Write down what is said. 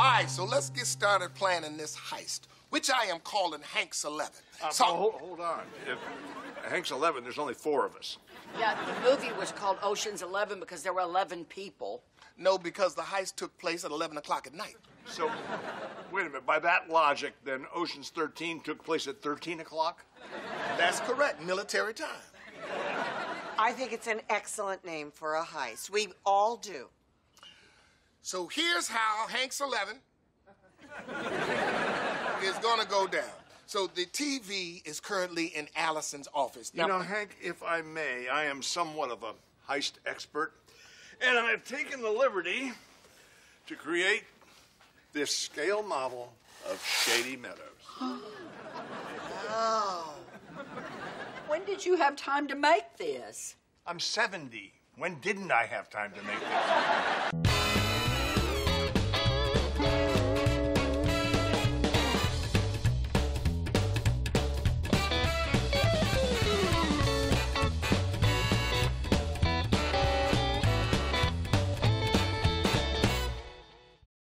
All right, so let's get started planning this heist, which I am calling Hank's 11. Uh, so, hold, hold on. If Hank's 11, there's only four of us. Yeah, the movie was called Ocean's Eleven because there were 11 people. no, because the heist took place at 11 o'clock at night. So, wait a minute. By that logic, then Ocean's 13 took place at 13 o'clock? That's correct, military time. I think it's an excellent name for a heist. We all do. So here's how Hank's 11 is gonna go down. So the TV is currently in Allison's office. You know, Hank, if I may, I am somewhat of a heist expert, and I've taken the liberty to create this scale model of Shady Meadows. When did you have time to make this? I'm 70. When didn't I have time to make this?